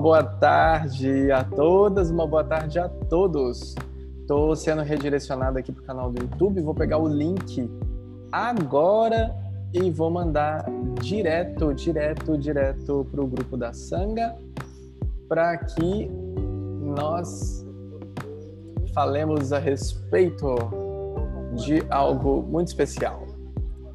Boa tarde a todas, uma boa tarde a todos. Estou sendo redirecionado aqui para o canal do YouTube. Vou pegar o link agora e vou mandar direto, direto, direto para o grupo da Sanga para que nós falemos a respeito de algo muito especial.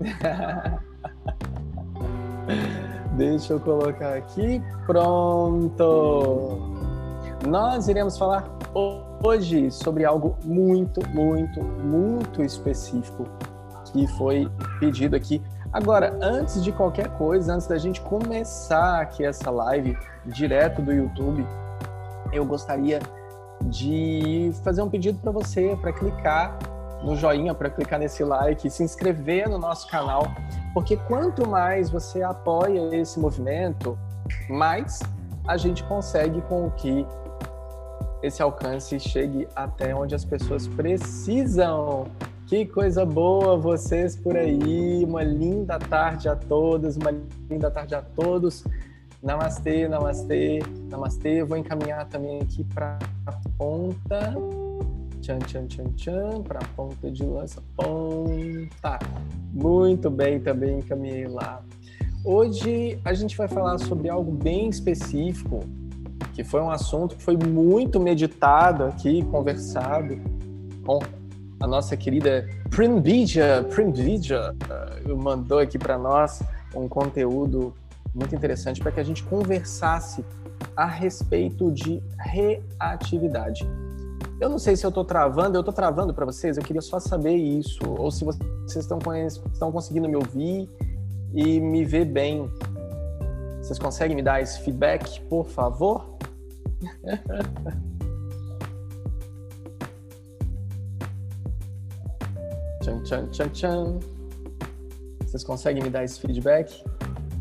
Deixa eu colocar aqui. Pronto! Nós iremos falar hoje sobre algo muito, muito, muito específico que foi pedido aqui. Agora, antes de qualquer coisa, antes da gente começar aqui essa live direto do YouTube, eu gostaria de fazer um pedido para você para clicar no joinha, para clicar nesse like, se inscrever no nosso canal, porque quanto mais você apoia esse movimento, mais a gente consegue com que esse alcance chegue até onde as pessoas precisam. Que coisa boa vocês por aí. Uma linda tarde a todas, uma linda tarde a todos. Namastê, namastê, namastê. Vou encaminhar também aqui para a ponta Tchan, tchan, tchan, tchan, para a ponta de lança. Ponta. Muito bem, também encaminhei lá. Hoje a gente vai falar sobre algo bem específico, que foi um assunto que foi muito meditado aqui, conversado com a nossa querida Primvidya. Primvidya uh, mandou aqui para nós um conteúdo muito interessante para que a gente conversasse a respeito de reatividade. Eu não sei se eu estou travando, eu estou travando para vocês, eu queria só saber isso, ou se vocês estão, estão conseguindo me ouvir e me ver bem. Vocês conseguem me dar esse feedback, por favor? tchan, tchan, tchan, tchan. Vocês conseguem me dar esse feedback?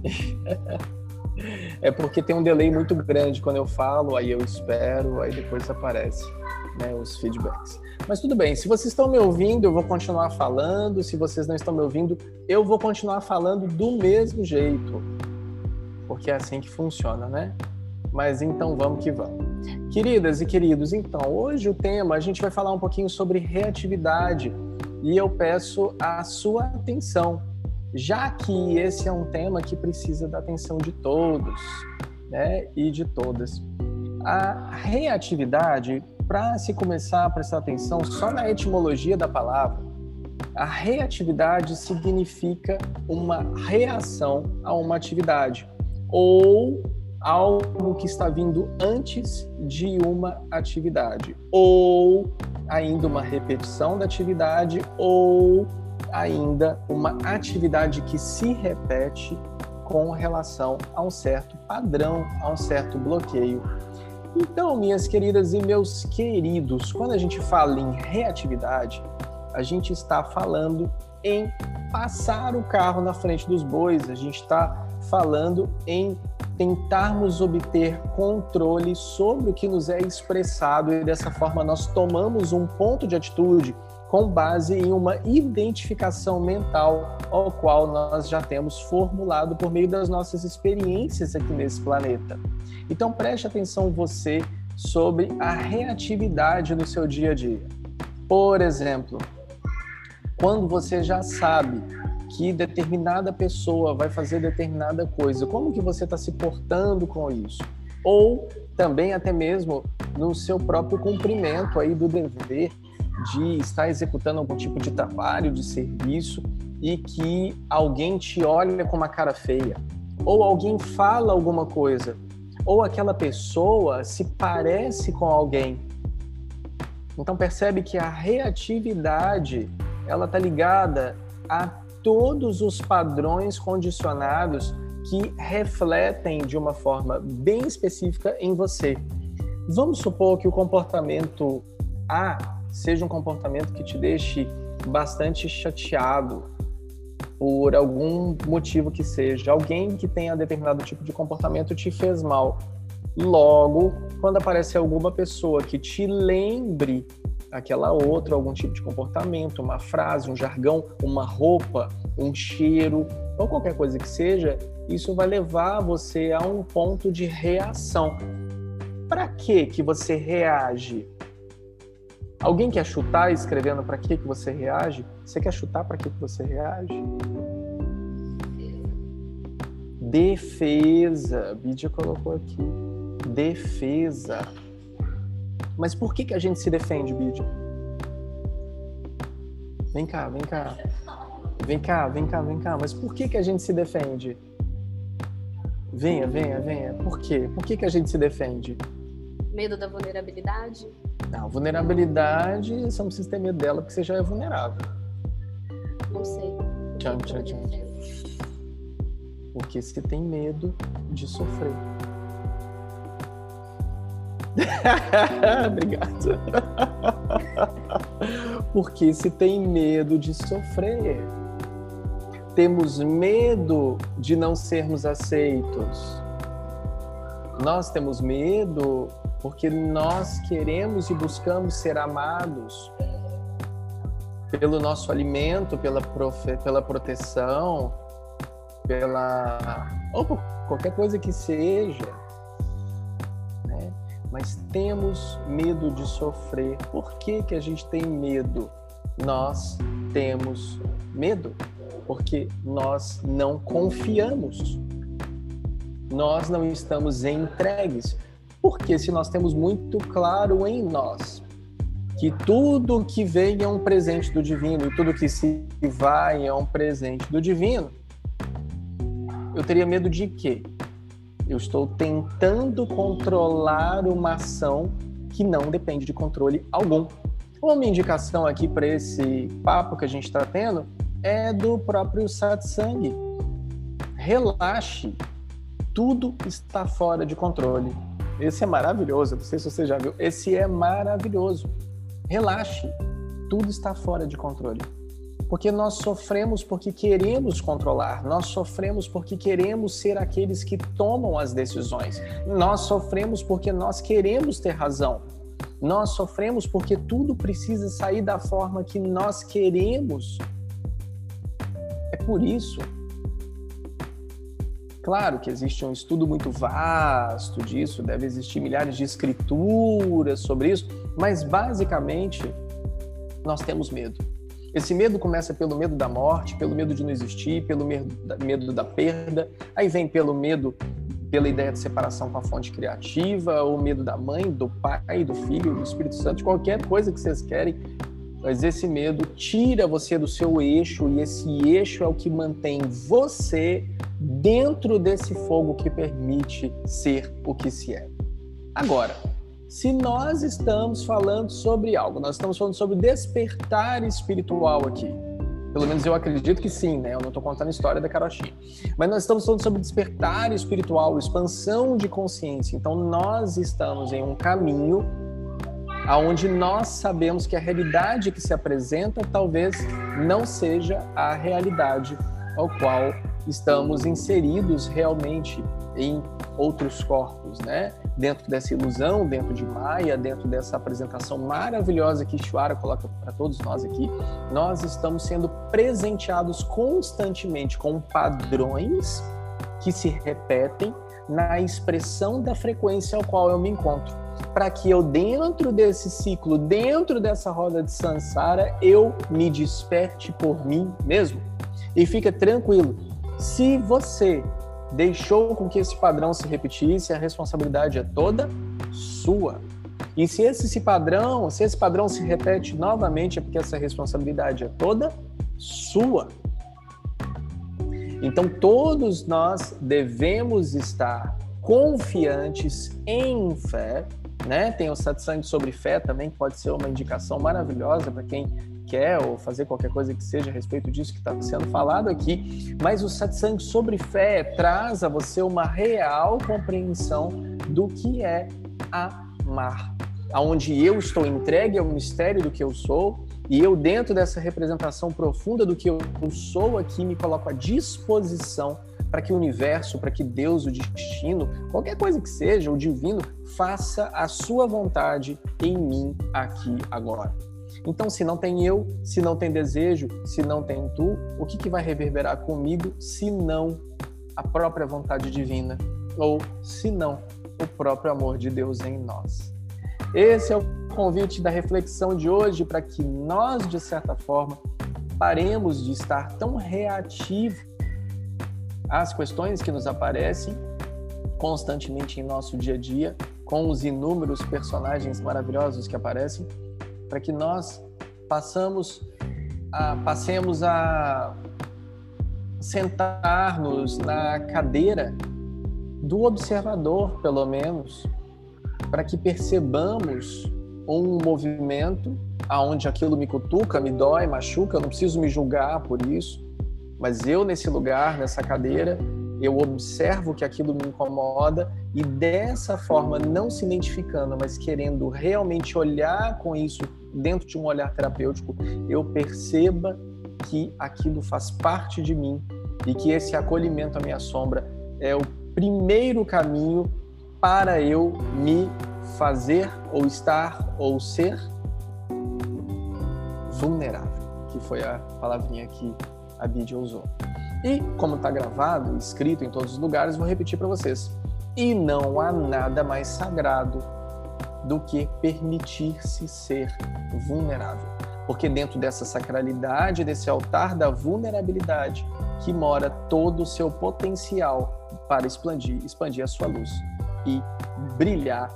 é porque tem um delay muito grande quando eu falo, aí eu espero, aí depois aparece né, os feedbacks. Mas tudo bem, se vocês estão me ouvindo, eu vou continuar falando. Se vocês não estão me ouvindo, eu vou continuar falando do mesmo jeito. Porque é assim que funciona, né? Mas então vamos que vamos. Queridas e queridos, então, hoje o tema a gente vai falar um pouquinho sobre reatividade e eu peço a sua atenção, já que esse é um tema que precisa da atenção de todos, né, e de todas. A reatividade para se começar a prestar atenção só na etimologia da palavra, a reatividade significa uma reação a uma atividade ou algo que está vindo antes de uma atividade, ou ainda uma repetição da atividade, ou ainda uma atividade que se repete com relação a um certo padrão, a um certo bloqueio então, minhas queridas e meus queridos, quando a gente fala em reatividade, a gente está falando em passar o carro na frente dos bois, a gente está falando em tentarmos obter controle sobre o que nos é expressado e dessa forma nós tomamos um ponto de atitude com base em uma identificação mental ao qual nós já temos formulado por meio das nossas experiências aqui nesse planeta. Então preste atenção você sobre a reatividade no seu dia a dia. Por exemplo, quando você já sabe que determinada pessoa vai fazer determinada coisa, como que você está se portando com isso? Ou também até mesmo no seu próprio cumprimento aí do dever de estar executando algum tipo de trabalho, de serviço e que alguém te olha com uma cara feia, ou alguém fala alguma coisa ou aquela pessoa se parece com alguém. Então percebe que a reatividade ela está ligada a todos os padrões condicionados que refletem de uma forma bem específica em você. Vamos supor que o comportamento A seja um comportamento que te deixe bastante chateado, por algum motivo que seja, alguém que tenha determinado tipo de comportamento te fez mal. Logo, quando aparece alguma pessoa que te lembre aquela outra, algum tipo de comportamento, uma frase, um jargão, uma roupa, um cheiro, ou qualquer coisa que seja, isso vai levar você a um ponto de reação. Para que que você reage? Alguém quer chutar escrevendo para que que você reage? Você quer chutar para que que você reage? Defesa. Bidia colocou aqui. Defesa. Mas por que que a gente se defende, Bidia? Vem cá, vem cá. Vem cá, vem cá, vem cá. Mas por que, que a gente se defende? Venha, venha, venha. Por quê? Por que, que a gente se defende? Medo da vulnerabilidade? Não, vulnerabilidade, você não precisa ter medo dela porque você já é vulnerável. Não sei. Tchau, tchau, tchau. Porque você tem medo de sofrer. Obrigado. Porque se tem medo de sofrer temos medo de não sermos aceitos. Nós temos medo porque nós queremos e buscamos ser amados pelo nosso alimento, pela, profe, pela proteção, pela ou por qualquer coisa que seja. Né? Mas temos medo de sofrer. Por que, que a gente tem medo? Nós temos medo porque nós não confiamos. Nós não estamos entregues. Porque se nós temos muito claro em nós que tudo que vem é um presente do divino e tudo que se vai é um presente do divino, eu teria medo de quê? Eu estou tentando controlar uma ação que não depende de controle algum. Uma indicação aqui para esse papo que a gente está tendo é do próprio satsang. Relaxe, tudo está fora de controle. Esse é maravilhoso, não sei se você já viu. Esse é maravilhoso. Relaxe, tudo está fora de controle. Porque nós sofremos porque queremos controlar, nós sofremos porque queremos ser aqueles que tomam as decisões, nós sofremos porque nós queremos ter razão, nós sofremos porque tudo precisa sair da forma que nós queremos é por isso. Claro que existe um estudo muito vasto disso, deve existir milhares de escrituras sobre isso, mas basicamente nós temos medo. Esse medo começa pelo medo da morte, pelo medo de não existir, pelo medo da perda, aí vem pelo medo pela ideia de separação com a fonte criativa, o medo da mãe, do pai, do filho, do Espírito Santo, qualquer coisa que vocês querem, mas esse medo tira você do seu eixo e esse eixo é o que mantém você dentro desse fogo que permite ser o que se é. Agora, se nós estamos falando sobre algo, nós estamos falando sobre despertar espiritual aqui. Pelo menos eu acredito que sim, né? Eu não estou contando a história da carochinha. Mas nós estamos falando sobre despertar espiritual, expansão de consciência. Então nós estamos em um caminho aonde nós sabemos que a realidade que se apresenta talvez não seja a realidade ao qual estamos inseridos realmente em outros corpos, né? Dentro dessa ilusão, dentro de Maia, dentro dessa apresentação maravilhosa que Ishwara coloca para todos nós aqui, nós estamos sendo presenteados constantemente com padrões que se repetem na expressão da frequência ao qual eu me encontro para que eu, dentro desse ciclo, dentro dessa roda de Sansara, eu me desperte por mim mesmo. E fica tranquilo, se você deixou com que esse padrão se repetisse, a responsabilidade é toda sua. E se esse padrão, se esse padrão se repete novamente, é porque essa responsabilidade é toda sua. Então todos nós devemos estar confiantes em fé né? Tem o satsang sobre fé também, que pode ser uma indicação maravilhosa para quem quer ou fazer qualquer coisa que seja a respeito disso que está sendo falado aqui. Mas o satsang sobre fé traz a você uma real compreensão do que é amar. Aonde eu estou entregue ao mistério do que eu sou e eu, dentro dessa representação profunda do que eu sou aqui, me coloco à disposição para que o universo, para que Deus, o destino, qualquer coisa que seja, o divino, faça a sua vontade em mim aqui agora. Então, se não tem eu, se não tem desejo, se não tem tu, o que, que vai reverberar comigo se não a própria vontade divina? Ou se não o próprio amor de Deus em nós? Esse é o convite da reflexão de hoje para que nós, de certa forma, paremos de estar tão reativos às questões que nos aparecem constantemente em nosso dia a dia, com os inúmeros personagens maravilhosos que aparecem, para que nós passamos a, passemos a sentar-nos na cadeira do observador, pelo menos, para que percebamos um movimento aonde aquilo me cutuca, me dói, machuca, eu não preciso me julgar por isso, mas eu nesse lugar, nessa cadeira, eu observo que aquilo me incomoda e dessa forma, não se identificando, mas querendo realmente olhar com isso dentro de um olhar terapêutico, eu perceba que aquilo faz parte de mim e que esse acolhimento à minha sombra é o primeiro caminho para eu me fazer ou estar ou ser vulnerável, que foi a palavrinha que a Bíblia usou. E, como está gravado, escrito em todos os lugares, vou repetir para vocês. E não há nada mais sagrado do que permitir-se ser vulnerável. Porque dentro dessa sacralidade, desse altar da vulnerabilidade, que mora todo o seu potencial para expandir, expandir a sua luz e brilhar.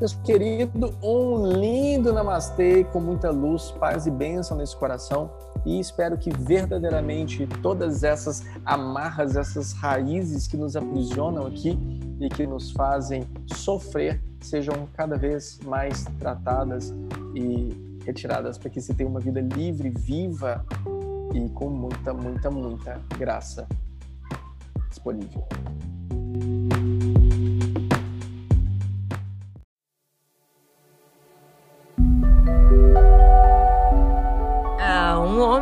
Meu querido, um lindo namastê com muita luz, paz e bênção nesse coração e espero que verdadeiramente todas essas amarras, essas raízes que nos aprisionam aqui e que nos fazem sofrer sejam cada vez mais tratadas e retiradas para que se tenha uma vida livre, viva e com muita, muita, muita graça disponível.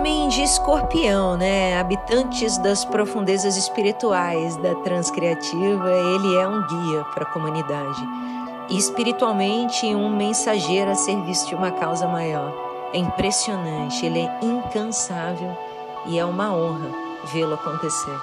homem de escorpião, né? Habitantes das profundezas espirituais da Transcriativa, ele é um guia para a comunidade. E espiritualmente, um mensageiro a serviço de uma causa maior. É impressionante, ele é incansável e é uma honra vê-lo acontecer.